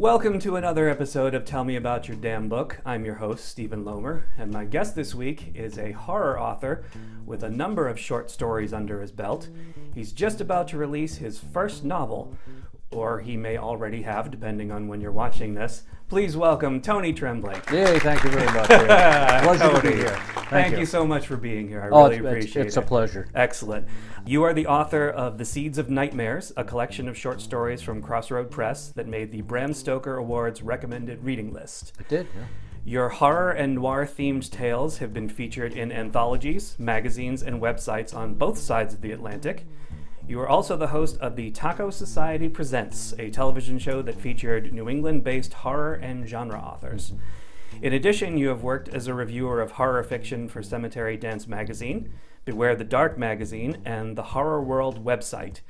Welcome to another episode of Tell Me About Your Damn Book. I'm your host, Stephen Lomer, and my guest this week is a horror author with a number of short stories under his belt. He's just about to release his first novel, or he may already have, depending on when you're watching this. Please welcome Tony Tremblay. Yay, thank you very much. Pleasure to Tony, be here. Thank, you. so much for being here. I Oh, really it's, it's, appreciate it's it. It's a pleasure. Excellent. You are the author of The Seeds of Nightmares, a collection of short stories from Crossroad Press that made the Bram Stoker Awards recommended reading list. It did, yeah. Your horror and noir themed tales have been featured in anthologies, magazines, and websites on both sides of the Atlantic. You are also the host of the Taco Society Presents, a television show that featured New England based horror and genre authors. In addition, you have worked as a reviewer of horror fiction for Cemetery Dance Magazine, Beware the Dark Magazine, and the Horror World website.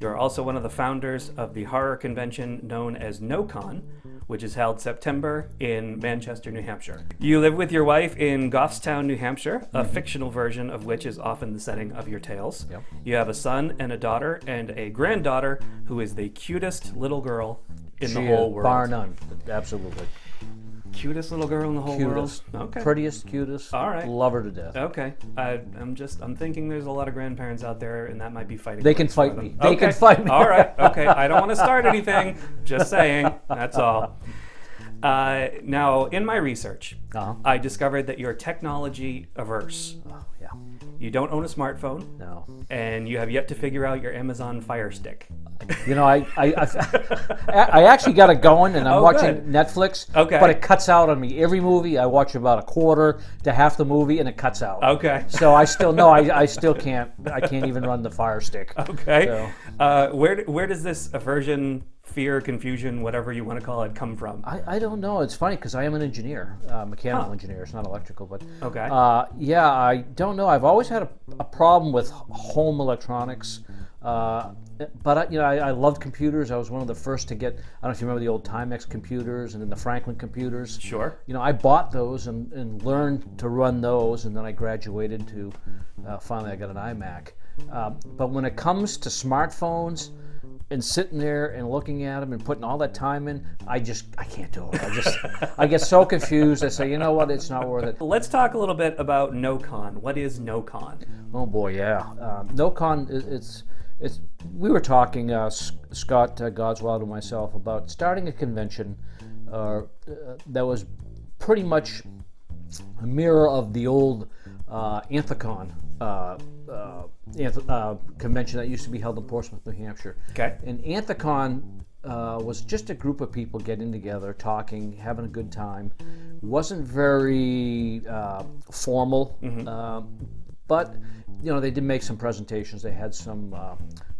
You are also one of the founders of the horror convention known as NoCon, which is held September in Manchester, New Hampshire. You live with your wife in Goffstown, New Hampshire, a mm-hmm. fictional version of which is often the setting of your tales. Yep. You have a son and a daughter and a granddaughter who is the cutest little girl in She the whole world. Bar none. Absolutely. Cutest little girl in the whole Cutest. world. Okay. Prettiest, cutest. All right. Love her to death. Okay, I, I'm just I'm thinking there's a lot of grandparents out there, and that might be fighting. They can fight me. They Okay. can fight me. All right. Okay. I don't want to start anything. Just saying. That's all. Uh, now, in my research, Uh-huh. I discovered that you're technology averse. Oh, yeah. You don't own a smartphone, No. and you have yet to figure out your Amazon Fire Stick. You know, I I, I, I actually got it going, and I'm Oh, watching good. Netflix. Okay. But it cuts out on me. Every movie, I watch about a quarter to half the movie, and it cuts out. Okay. So I still no, I, I still can't. I can't even run the Fire Stick. Okay. So- Uh, where where does this aversion, fear, confusion, whatever you want to call it, come from? I, I don't know. It's funny because I am an engineer, uh, mechanical Huh. engineer. It's not electrical, but Okay. Uh, yeah, I don't know. I've always had a, a problem with home electronics. Uh, but I, you know, I, I loved computers. I was one of the first to get. I don't know if you remember the old Timex computers and then the Franklin computers. Sure. You know, I bought those and, and learned to run those, and then I graduated to. Uh, finally, I got an iMac. Uh, but when it comes to smartphones and sitting there and looking at them and putting all that time in, I just I can't do it. I just I get so confused. I say, you know what? It's not worth it. Let's talk a little bit about NoCon. What is NoCon? Oh boy, yeah. Um, NoCon, it's it's. We were talking, uh, Scott uh, Goudsward and myself, about starting a convention uh, uh, that was pretty much a mirror of the old uh, Anthocon uh, uh, anth- uh, convention that used to be held in Portsmouth, New Hampshire. Okay. And Anthocon uh, was just a group of people getting together, talking, having a good time. wasn't very uh, formal, uh, but you know they did make some presentations. They had some uh,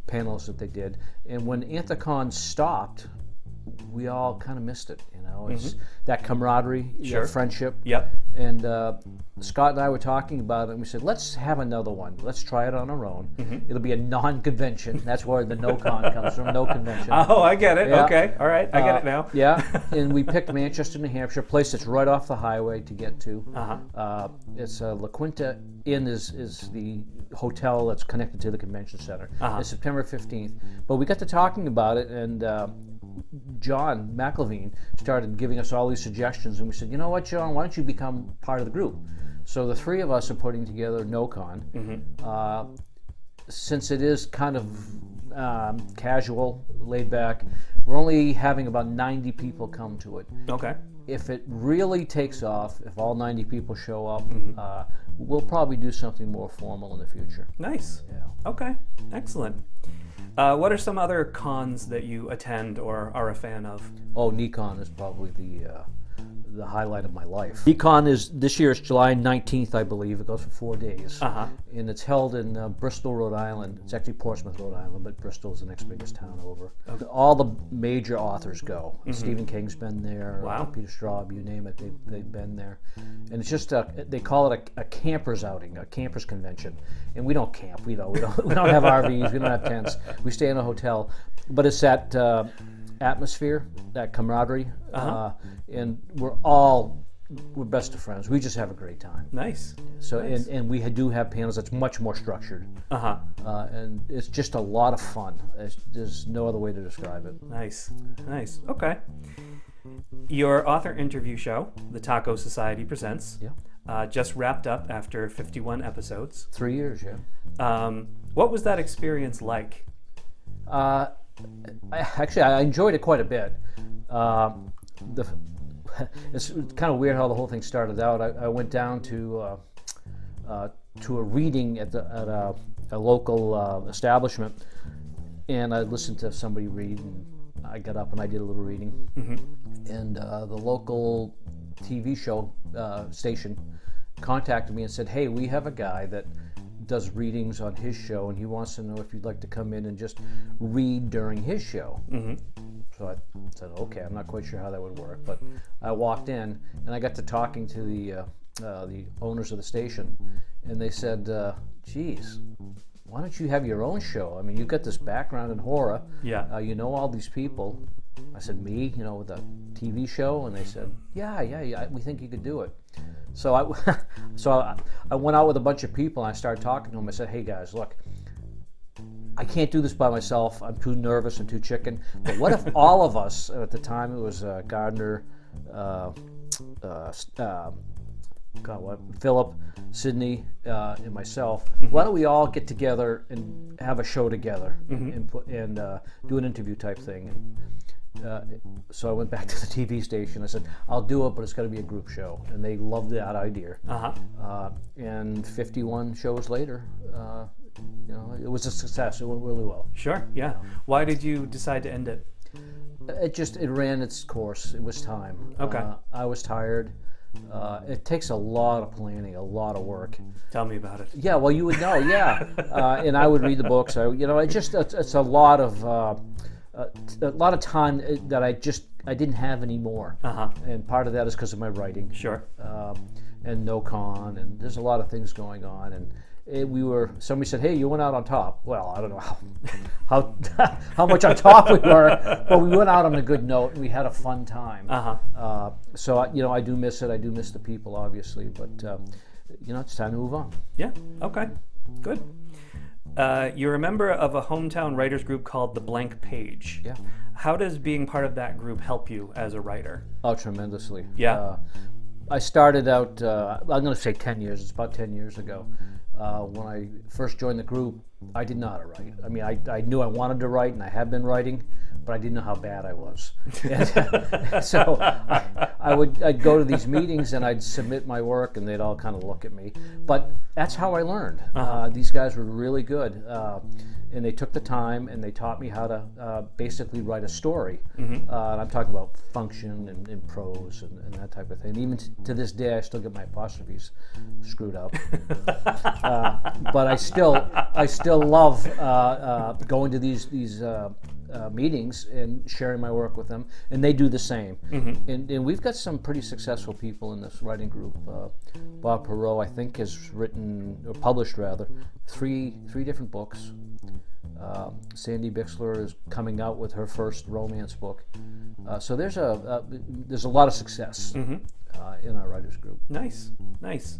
panels that they did, and when Anthocon stopped, we all kind of missed it. You know, it's that camaraderie, that friendship. Yep. And uh, Scott and I were talking about it, and we said, let's have another one. Let's try it on our own. It'll be a non-convention. That's where the no-con comes from, no convention. Oh, I get it. Yeah. Okay. All right. I get Uh, it now. yeah, and we picked Manchester, New Hampshire, a place that's right off the highway to get to. Uh-huh. Uh, it's uh, La Quinta Inn is, is the hotel that's connected to the convention center. Uh-huh. It's September 15th. But we got to talking about it, and uh, John McIlveen started giving us all these suggestions, and we said, you know what, John, why don't you become part of the group? So the three of us are putting together NoCon. Uh, since it is kind of um, casual, laid back, we're only having about 90 people come to it. Okay. If it really takes off, if all 90 people show up, Mm-hmm. uh, we'll probably do something more formal in the future. Nice. Yeah. Okay. Excellent. Uh, what are some other cons that you attend or are a fan of? Oh, NECON is probably the uh, the highlight of my life. NECON is this year. It's July 19th, I believe. It goes for four days, Uh huh. and it's held in uh, Bristol, Rhode Island. It's actually Portsmouth, Rhode Island, but Bristol is the next biggest town over. Okay. All the major authors go. Stephen King's been there. Mm-hmm. Wow. Peter Straub, you name it, they, they've been there. And it's just a, they call it a, a campers outing, a campers convention. And we don't camp. We don't. We don't. We don't have RVs. We don't have tents. We stay in a hotel. But it's at uh, atmosphere, that camaraderie, uh and we're all we're best of friends. We just have a great time. Nice. So and, and we do have panels that's much more structured, Uh huh. uh, and it's just a lot of fun. It's, there's no other way to describe it. Nice. Nice. Okay. Your author interview show, The Taco Society Presents, Yeah. uh, just wrapped up after 51 episodes. Three years, yeah. Um, what was that experience like? Uh, I, actually, I enjoyed it quite a bit. Um, the, it's kind of weird how the whole thing started out. I, I went down to uh, uh, to a reading at, the, at a, a local uh, establishment, and I listened to somebody read, and I got up and I did a little reading. And uh, the local TV show uh, station contacted me and said, "Hey, we have a guy that." Does readings on his show, and he wants to know if you'd like to come in and just read during his show. Mm-hmm. So I said, okay. I'm not quite sure how that would work, but I walked in and I got to talking to the uh, uh, the owners of the station, and they said, uh, "Geez, why don't you have your own show? I mean, you've got this background in horror. Yeah. Uh, you know all these people." I said, "Me, you know, with a TV show," and they said, "Yeah, yeah, yeah. We think you could do it." So I, so I, I went out with a bunch of people and I started talking to them. I said, "Hey guys, look, I can't do this by myself. I'm too nervous and too chicken. But what if all of us at the time it was uh, Gardner, uh, uh, uh, God, what, Philip, Sydney, uh, and myself. Why don't we all get together and have a show together and put and uh, do an interview type thing?" And, uh, so I went back to the TV station. I said, "I'll do it, but it's got to be a group show," and they loved that idea. Uh-huh. Uh, and 51 shows later, uh, you know, it was a success. It went really well. Sure, yeah. Why did you decide to end it? It just it ran its course. It was time. Okay. Uh, I was tired. Uh, it takes a lot of planning, a lot of work. Tell me about it. Yeah, well, you would know. Yeah, uh, and I would read the books. I, you know, it just it's, it's a lot of uh, a lot of time uh, that I just I didn't have anymore. Uh-huh. And part of that is because of my writing. Sure. um, and NoCon, and there's a lot of things going on. And it, we were somebody said, "Hey, you went out on top." Well, I don't know how how, how much on top we were, but we went out on a good note. and We had a fun time. Uh-huh. Uh, so I, you know, I do miss it. I do miss the people, obviously, but um, you know, it's time to move on. Yeah. Okay. Good. Uh, you're a member of a hometown writers group called The Blank Page. Yeah. How does being part of that group help you as a writer? Oh, tremendously. Yeah. Uh, I started out, uh, I'm going to say 10 years, it's about 10 years ago. Uh, when I first joined the group, I did not write. I mean, I, I knew I wanted to write and I have been writing, but I didn't know how bad I was. And so I, I would I'd go to these meetings and I'd submit my work and they'd all kind of look at me. But that's how I learned. uh these guys were really good. Uh, and they took the time and they taught me how to uh, basically write a story. Uh, and I'm talking about function and, and prose and, and that type of thing. Even t- to this day, I still get my apostrophes screwed up. uh, but I still, I still love uh, uh, going to these these uh, meetings and sharing my work with them, and they do the same. And, and we've got some pretty successful people in this writing group. Uh, Bob Perot, I think, has written or published rather three three different books. Uh, Sandy Bixler is coming out with her first romance book. Uh, so there's a uh, there's a lot of success uh, in our writers group. Nice. Nice.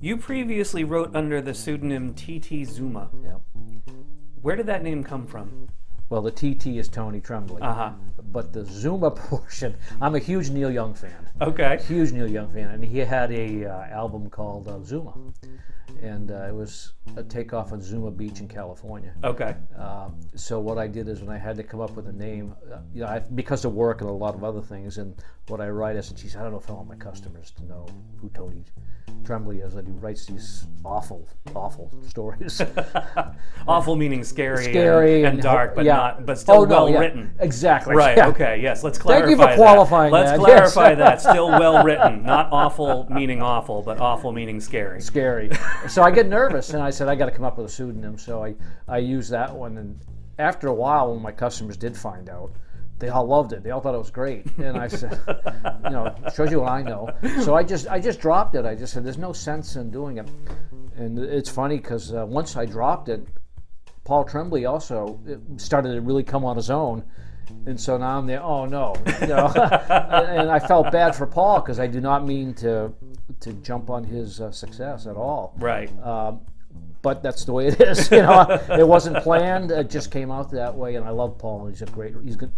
You previously wrote under the pseudonym T.T. Zuma. Yeah. Where did that name come from? Well, the TT is Tony Tremblay, Uh huh. but the Zuma portion, I'm a huge Neil Young fan. Okay. Huge Neil Young fan, and he had a uh, album called uh, Zuma, and uh, it was a takeoff on Zuma Beach in California. Okay. Um, so what I did is when I had to come up with a name, uh, you know, I, because of work and a lot of other things, and what I write, I said, geez, I don't know if I want my customers to know who Tony Tremblay is, That he writes these awful, awful stories. Awful meaning scary, Scary and, and and dark, but yeah. not, but still Oh, no, well yeah. written. Exactly. Right. yeah. Okay. Yes. Let's clarify. Thank you for qualifying. that. qualifying Let's that, clarify yes. that. Still well written, not awful meaning awful, but awful meaning scary. Scary. so I get nervous, and I said, I got to come up with a pseudonym. So I, I used that one, and after a while, when my customers did find out, they all loved it. They all thought it was great, and I said, you know, shows you what I know. So I just, I just dropped it. I just said, there's no sense in doing it. And it's funny because uh, once I dropped it, Paul Tremblay also started to really come on his own. And so now I'm there. Oh no, you know? and I felt bad for Paul because I do not mean to to jump on his uh, success at all. Right. Um, but that's the way it is. You know, it wasn't planned. It just came out that way. And I love Paul. He's a great. He's good.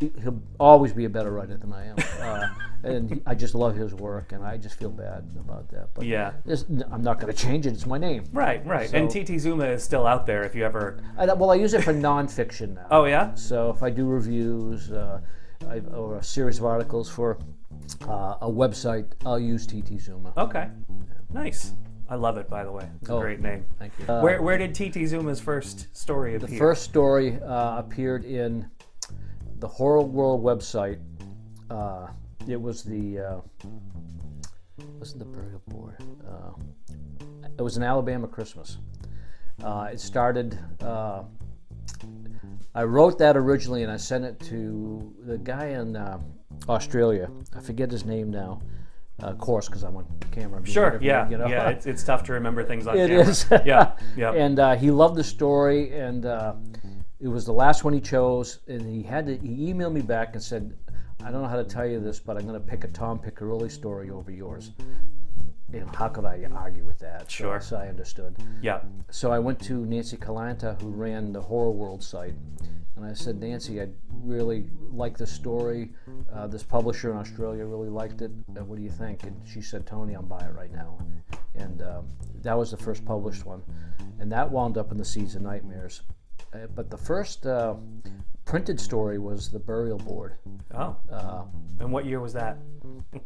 He'll always be a better writer than I am. Uh, and he- I just love his work, and I just feel bad about that. But Yeah. this- I'm not going to change it. It's my name. Right, right. and So- TT Zuma is still out there if you ever. I, well, I use it for nonfiction now. Oh, yeah? So if I do reviews uh, I, or a series of articles for uh, a website, I'll use TT Zuma. Okay. Nice. I love it, by the way. It's a Oh, great name. Thank you. Uh, Where, where did TT Zuma's first story appear? the first story uh, appeared in the Horror World website. Uh, it was the uh, wasn't the burial board. Uh, it was an Alabama Christmas. Uh, it started. Uh, I wrote that originally, and I sent it to the guy in uh, Australia. I forget his name now. Uh, of course, because I'm on camera. Sure, yeah. you know? Yeah, it's, it's tough to remember things on It camera. is. yeah, yeah. And uh, he loved the story, and uh, it was the last one he chose. And he had to. He emailed me back and said, "I don't know how to tell you this, but I'm going to pick a Tom Piccirilli story over yours." And how could I argue with that? Sure. So, I understood. yeah. So I went to Nanci Kalanta, who ran the Horror World site, and I said, Nancy, I really like this story. Uh, this publisher in Australia really liked it. Uh, what do you think? And she said, Tony, I'm buying it right now. And um, that was the first published one, and that wound up in the Seeds of Nightmares. Uh, but the first uh, printed story was the Burial Board. Oh. Uh, And what year was that?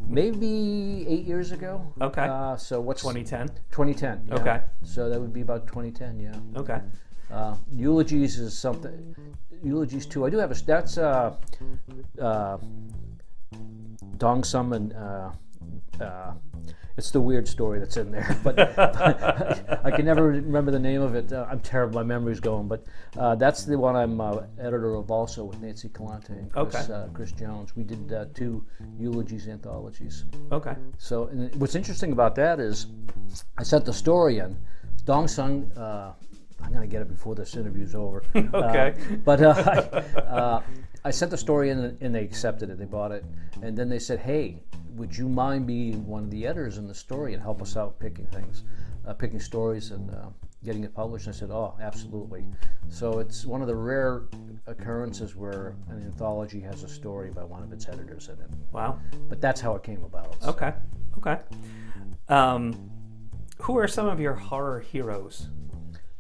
maybe eight years ago. Okay. Uh, so what's 2010. 2010? yeah. Okay. So that would be about 2010. Yeah. Okay. Uh, eulogies is something. Eulogies too. I do have a. That's uh, uh, Dong Sum and uh, it's the weird story that's in there, but I can never remember the name of it. Uh, I'm terrible. My memory's going, but uh, that's the one I'm uh, editor of also with Nanci Kalanta and Chris, Okay. uh, Chris Jones. We did uh, two eulogies anthologies. Okay. So and what's interesting about that is, I sent the story in. Dong Sung, uh, I'm going to get it before this interview's over. Okay. But uh, I, uh, I sent the story in and they accepted it. They bought it. And then they said, hey, would you mind being one of the editors in the story and help us out picking things, uh, picking stories and uh, getting it published? And I said, oh, absolutely. So it's one of the rare occurrences where an anthology has a story by one of its editors in it. Wow. But that's how it came about. Okay. Okay. Um, who are some of your horror heroes?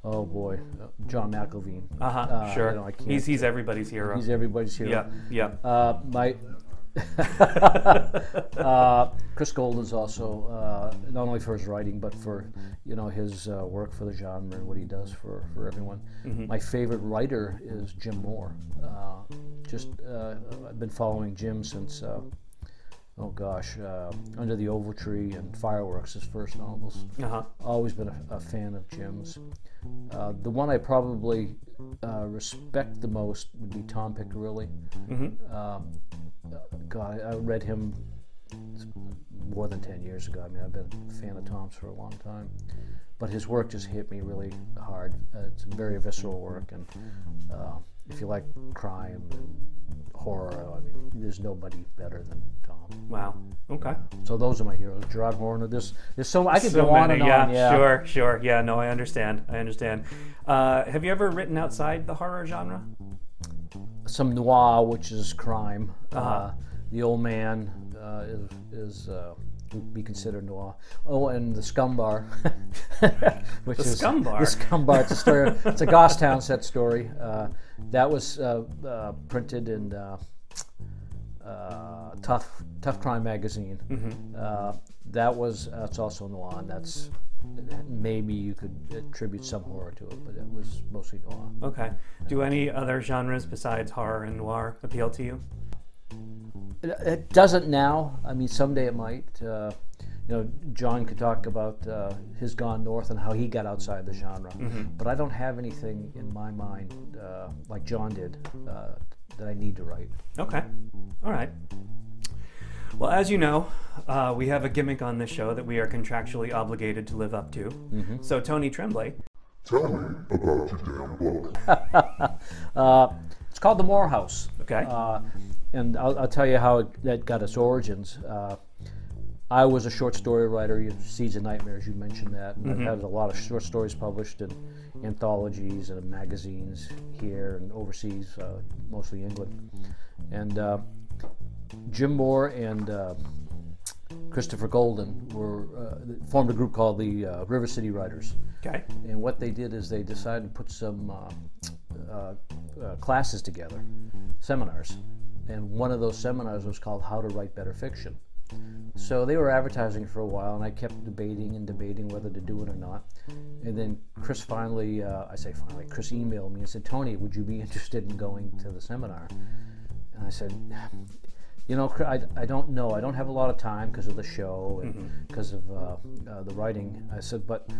Oh boy, uh, John McIlveen. Uh huh. Uh, sure. you know, I can't- he's he's everybody's hero. He's everybody's hero. yeah. Yeah. Uh, my uh, Chris Golden's also uh, not only for his writing but for you know his uh, work for the genre and what he does for, for everyone. Mm-hmm. My favorite writer is Jim Moore. Uh, just uh, I've been following Jim since. Uh, Oh gosh, uh, Under the Overtree and Fireworks, his first novels. Uh huh. Always been a, a fan of Jim's. Uh, the one I probably uh, respect the most would be Tom Piccirilli. Mm-hmm. Um, God, I, read him more than 10 years ago. I mean, I've been a fan of Tom's for a long time. But his work just hit me really hard. Uh, it's very visceral work. And uh, if you like crime and horror, I mean, there's nobody better than Tom. Wow. Okay. So those are my heroes. Gerard Houarner. There's, there's so I could so go on and yeah, on. Yeah, Sure. Sure. Yeah. No, I understand. I understand. Uh, have you ever written outside the horror genre? Some noir, which is crime. uh Uh-huh. the Old Man uh, is is uh, be considered noir. Oh, and the Scum Bar, which The is Scum Bar? The Scum Bar. It's a story. it's a Goffstown set story. Uh, that was uh, uh, printed in. Uh, uh, tough tough crime magazine Mm-hmm. uh, that was that's also noir and that's maybe you could attribute some horror to it but it was mostly noir Okay. Do any other genres besides horror and noir appeal to you? It, it doesn't now. I mean, someday it might. Uh, you know, John could talk about uh, his Gone North and how he got outside the genre. But I don't have anything in my mind uh, like John did uh, that I need to write. Okay. All right. Well, as you know, uh, we have a gimmick on this show that we are contractually obligated to live up to. So, Tony Tremblay, Tell me about your damn book. Uh, it's called The Moore House. okay? Uh, and I'll, I'll tell you how it, that got its origins. Uh, I was a short story writer. You, Seeds of Nightmares, you mentioned that. And I've had a lot of short stories published in anthologies and in magazines here and overseas, uh, mostly England. And uh, Jim Moore and uh, Christopher Golden were uh, formed a group called the uh, River City Writers. Okay. And what they did is they decided to put some uh, uh, uh, classes together, seminars. And one of those seminars was called How to Write Better Fiction. So they were advertising for a while, and I kept debating and debating whether to do it or not. And then Chris finally, uh, I say finally, Chris emailed me and said, Tony, would you be interested in going to the seminar? And I said, you know, I, I don't know. I don't have a lot of time because of the show and because of uh, uh, the writing. I said, but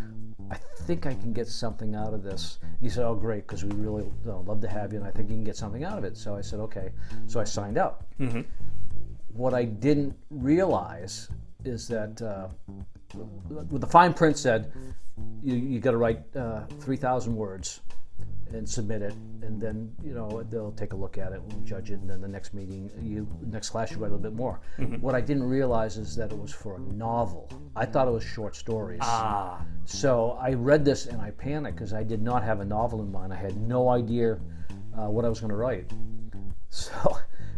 I think I can get something out of this. He said, oh, great, because we really you know, love to have you, and I think you can get something out of it. So I said, okay. So I signed up. What I didn't realize is that uh, what the fine print said, you, you got to write uh, 3,000 words and submit it, and then you know they'll take a look at it and judge it, and then the next meeting, you next class you write a little bit more. What I didn't realize is that it was for a novel. I thought it was short stories. Ah. So I read this and I panicked because I did not have a novel in mind. I had no idea uh, what I was going to write. So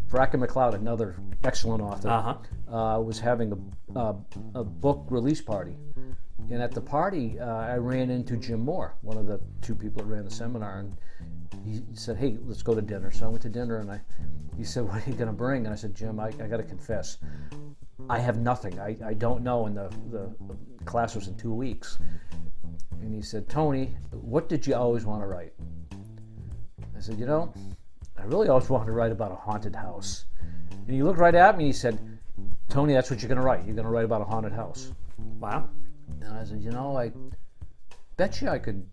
Bracken MacLeod, another excellent author, Uh-huh. uh, was having a, uh, a book release party. And at the party, uh, I ran into Jim Moore, one of the two people that ran the seminar, and he said, "Hey, let's go to dinner." So I went to dinner, and I, he said, "What are you going to bring?" And I said, "Jim, I, I got to confess, I have nothing. I, I don't know." And the, the class was in two weeks. And he said, "Tony, what did you always want to write?" I said, "You know, I really always wanted to write about a haunted house." And he looked right at me and he said, "Tony, that's what you're going to write. You're going to write about a haunted house." Wow. And I said, you know, I bet you I could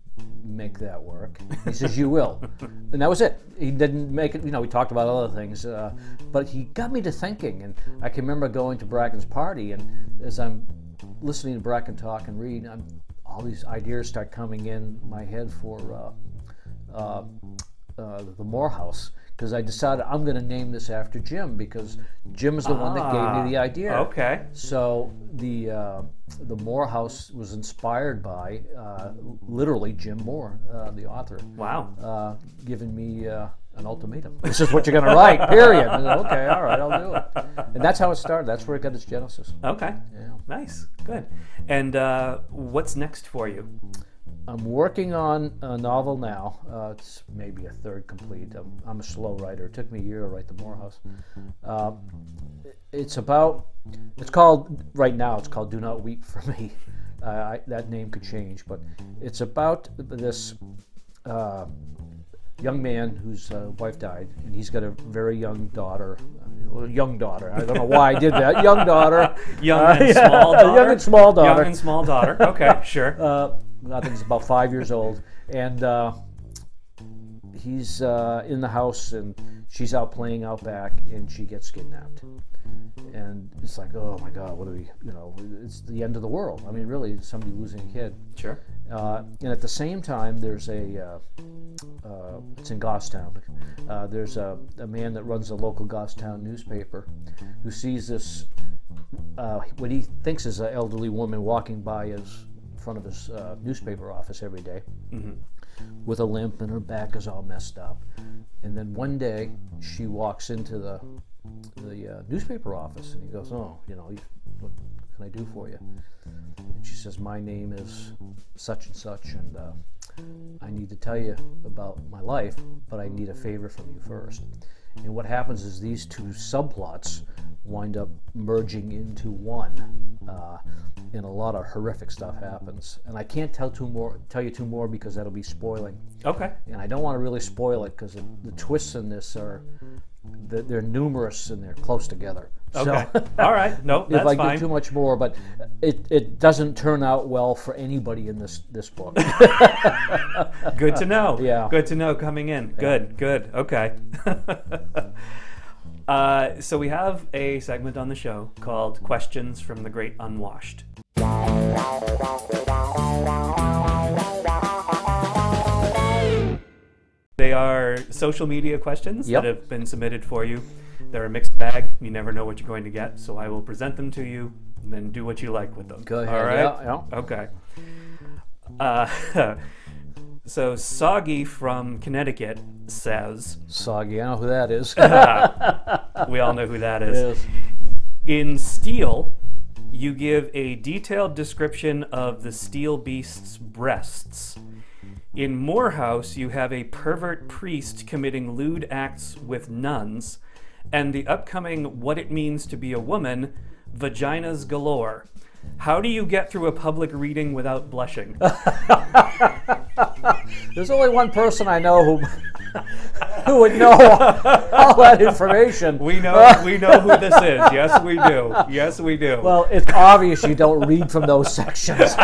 make that work. He says, you will. And that was it. He didn't make it, you know, we talked about other things, uh, but he got me to thinking. And I can remember going to Bracken's party, and as I'm listening to Bracken talk and read, I'm, all these ideas start coming in my head for uh, uh, uh, the Moore House. Because I decided I'm going to name this after Jim because Jim is the one that gave me the idea. Okay. So the uh, Moore House was inspired by uh, literally Jim Moore, uh, the author, Wow. uh, giving me uh, an ultimatum. This is what you're going to write. Period. Said, okay, all right, I'll do it. And that's how it started. That's where it got its genesis. Okay. Yeah. Nice. Good. And uh, what's next for you? I'm working on a novel now. Uh, it's maybe a third complete. I'm, I'm a slow writer. It took me a year to write The Moore House. Uh, it's about, it's called, right now, it's called Do Not Weep for Me. Uh, I, that name could change, but it's about this uh, young man whose uh, wife died, and he's got a very young daughter. uh, young daughter. I don't know why I did that. Young daughter. Young and small daughter. Young and small daughter Young and small daughter. Okay. Sure. I think it's about five years old, and uh, he's uh, in the house, and she's out playing out back, and she gets kidnapped. And it's like, oh my God, what do we, you know, it's the end of the world. I mean, really, somebody losing a kid. sure. Uh, and at the same time, there's a, uh, uh, it's in Goffstown. Uh, there's a, a man that runs a local Goffstown newspaper who sees this, uh, what he thinks is an elderly woman walking by his front of his uh, newspaper office every day with a limp and her back is all messed up. And then one day she walks into the the uh, newspaper office and he goes, "Oh, you know, what can I do for you?" And she says, "My name is such and such, and uh, I need to tell you about my life, but I need a favor from you first. And what happens is these two subplots wind up merging into one, uh, and a lot of horrific stuff happens. And I can't tell two more, tell you two more because that'll be spoiling. Okay. And I don't want to really spoil it because the, the twists in this are they're, numerous and they're close together. Okay. So, All right. Nope. if I fine. do too much more, but it, it doesn't turn out well for anybody in this this book. Good to know. Yeah. Good to know coming in. Good, good. Okay. Uh, so we have a segment on the show called Questions from the Great Unwashed. They are social media questions Yep. that have been submitted for you. They're a mixed bag. You never know what you're going to get, so I will present them to you and then do what you like with them. Go ahead. All right. Yeah, yeah. Okay. Uh, so Soggy from Connecticut says, Soggy, I know who that is. we all know who that is. Yes. In Steel, you give a detailed description of the steel beast's breasts. In Moore House, you have a pervert priest committing lewd acts with nuns, and the upcoming What It Means to Be a Woman, Vaginas Galore. How do you get through a public reading without blushing? There's only one person I know who who would know all that information. We know we know who this is. Yes, we do. Yes, we do. Well, it's obvious you don't read from those sections.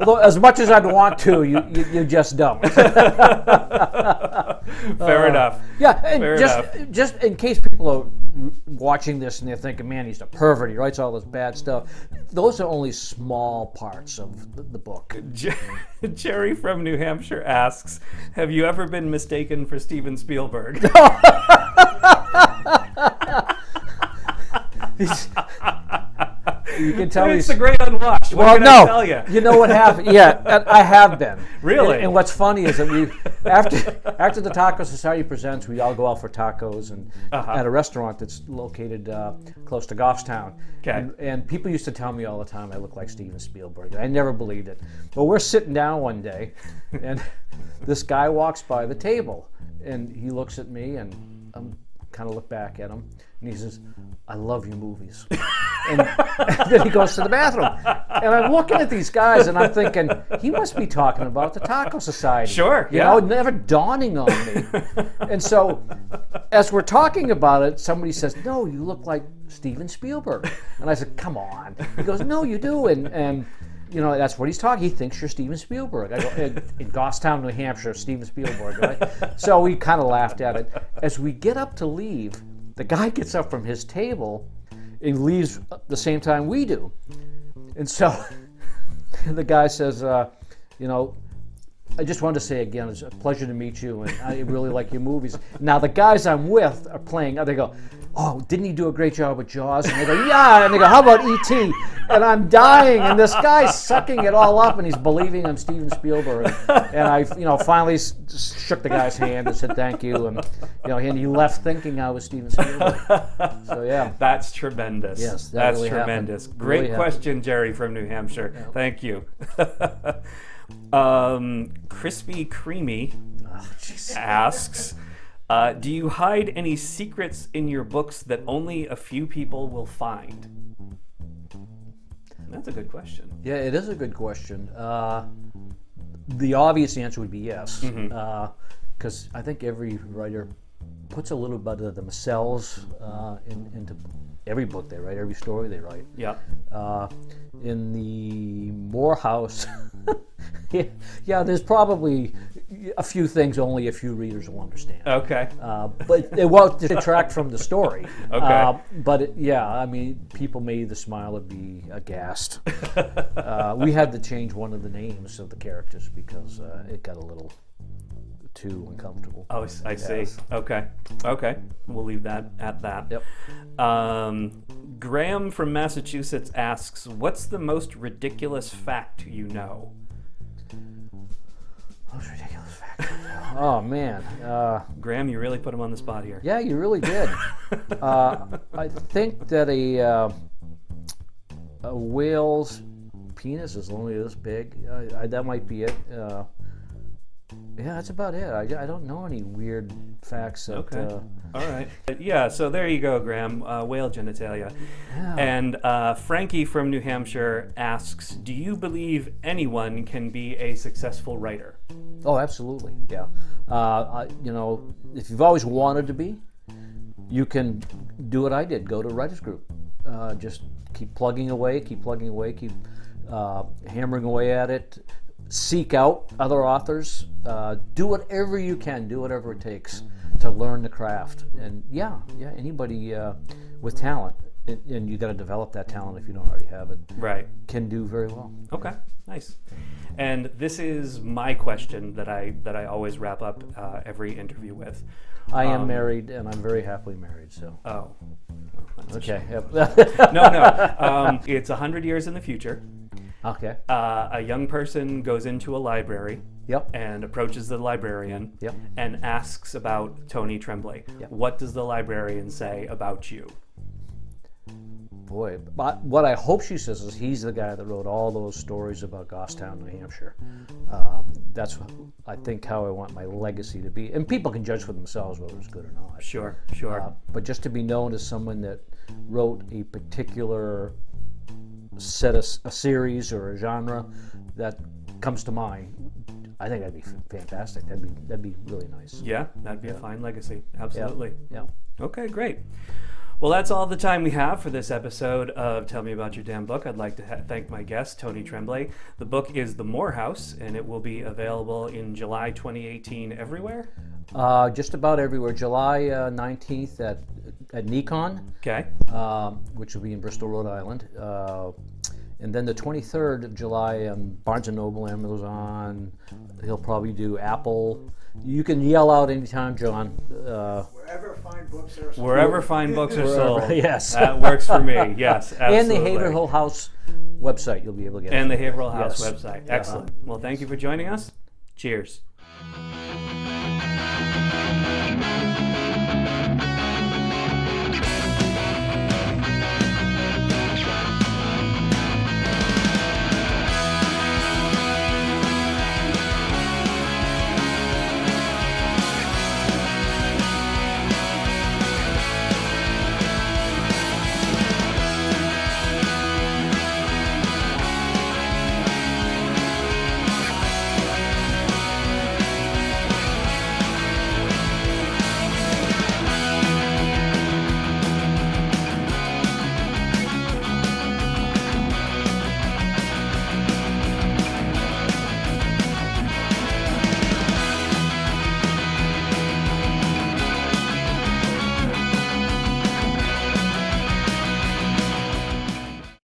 Although, as much as I'd want to, you, you, you just don't. Fair uh, enough. Yeah, and Fair just enough. just in case people are watching this and they're thinking, "Man, he's a pervert. He writes all this bad stuff." Those are only small parts of the, the book. Jerry from New Hampshire asks, "Have you ever been mistaken for Steven Spielberg?" You can tell it's he's the great unwashed. What Well, no. You? You know what happened? Yeah, I have been. Really? And, and what's funny is that we, after after the Taco Society presents, we all go out for tacos and Uh-huh. at a restaurant that's located uh, close to Goffstown. Okay. And, and people used to tell me all the time I look like Steven Spielberg. I never believed it. Well, we're sitting down one day, and this guy walks by the table, and he looks at me, and I'm kind of look back at him, and he says, "I love your movies." and then he goes to the bathroom. And I'm looking at these guys and I'm thinking, he must be talking about the Taco Society. Sure, You yeah. know, never dawning on me. and so as we're talking about it, somebody says, No, you look like Steven Spielberg. And I said, Come on. He goes, No, you do. And and you know, that's what he's talking. He thinks you're Steven Spielberg. I go, in, in Goffstown, New Hampshire, Steven Spielberg, right? So we kind of laughed at it. As we get up to leave, the guy gets up from his table and leaves the same time we do. And so the guy says, uh, you know, I just wanted to say again, it's a pleasure to meet you, and I really like your movies. Now the guys I'm with are playing. They go, "Oh, didn't he do a great job with Jaws?" And they go, "Yeah." And they go, "How about E.T.?" And I'm dying, and this guy's sucking it all up, and he's believing I'm Steven Spielberg. And I, you know, finally shook the guy's hand and said thank you, and you know, and he left thinking I was Steven Spielberg. So yeah. That's tremendous. Yes, that that's really happened. tremendous. Great Really question, Jerry from New Hampshire. Thank you. um, Crispy Creamy Oh, asks, uh, "Do you hide any secrets in your books that only a few people will find?" That's a good question. Yeah, it is a good question. Uh, the obvious answer would be yes, because I think every writer puts a little bit of themselves uh, in, into every book they write, every story they write. Yeah. Uh, in the Moore House, yeah, yeah, there's probably a few things only a few readers will understand. Okay. Uh, but it won't detract from the story. Okay. Uh, but it, yeah, I mean, people may either smile or be aghast. uh, we had to change one of the names of the characters because uh, it got a little too uncomfortable. Oh, s- I see. Okay. Okay. We'll leave that at that. Yep. Um, Graham from Massachusetts asks, "What's the most ridiculous fact you know?" Most ridiculous fact. oh man. Uh, Graham, you really put him on the spot here. yeah, you really did. uh, I think that a uh, a whale's penis is only this big. I, I, that might be it. Uh, yeah, that's about it. I, I don't know any weird facts. That, Okay. Uh, All right. Yeah, so there you go, Graham. Uh, whale genitalia. yeah. And uh, Frankie from New Hampshire asks Do you believe anyone can be a successful writer? Oh, absolutely. Yeah. Uh, I, you know, if you've always wanted to be, you can do what I did. Go to writers group. Uh, just keep plugging away. Keep plugging away. Keep uh, hammering away at it. Seek out other authors. Uh, do whatever you can. Do whatever it takes to learn the craft. And yeah, yeah. Anybody uh, with talent, and, and you got to develop that talent if you don't already have it, Right. can do very well. Okay, nice. And this is my question that I that I always wrap up uh, every interview with. I am Um, married, and I'm very happily married. So. Oh, Okay. Yep. No, no. Um, it's 100 years in the future. okay. Uh, a young person goes into a library Yep. and approaches the librarian Yep. and asks about Tony Tremblay. Yep. What does the librarian say about you? Boy, but what I hope she says is he's the guy that wrote all those stories about Goffstown, New Hampshire. Um, that's, I think, how I want my legacy to be. And people can judge for themselves whether it's good or not. Sure, sure. Uh, but just to be known as someone that wrote a particular set of a series or a genre that comes to mind, I think that'd be fantastic. That'd be that'd be really nice. yeah, that'd be a fine legacy. Absolutely. Yeah. Okay, great. Well, that's all the time we have for this episode of Tell Me About Your Damn Book. I'd like to ha- thank my guest, Tony Tremblay. The book is The Moore House, and it will be available in July 2018 everywhere. Uh, just about everywhere. July uh, 19th at at NECON. Okay. um, which will be in Bristol, Rhode Island. Uh, and then the 23rd of July, um, Barnes & Noble, Amazon. He'll probably do Apple. You can yell out anytime, John. Uh, Wherever fine books are sold. Wherever fine books are Wherever, sold. yes. That works for me. Yes, absolutely. and the Haverhill House website, you'll be able to get. it. And the Haverhill House Yes. website. Excellent. Well, thank you for joining us. Cheers.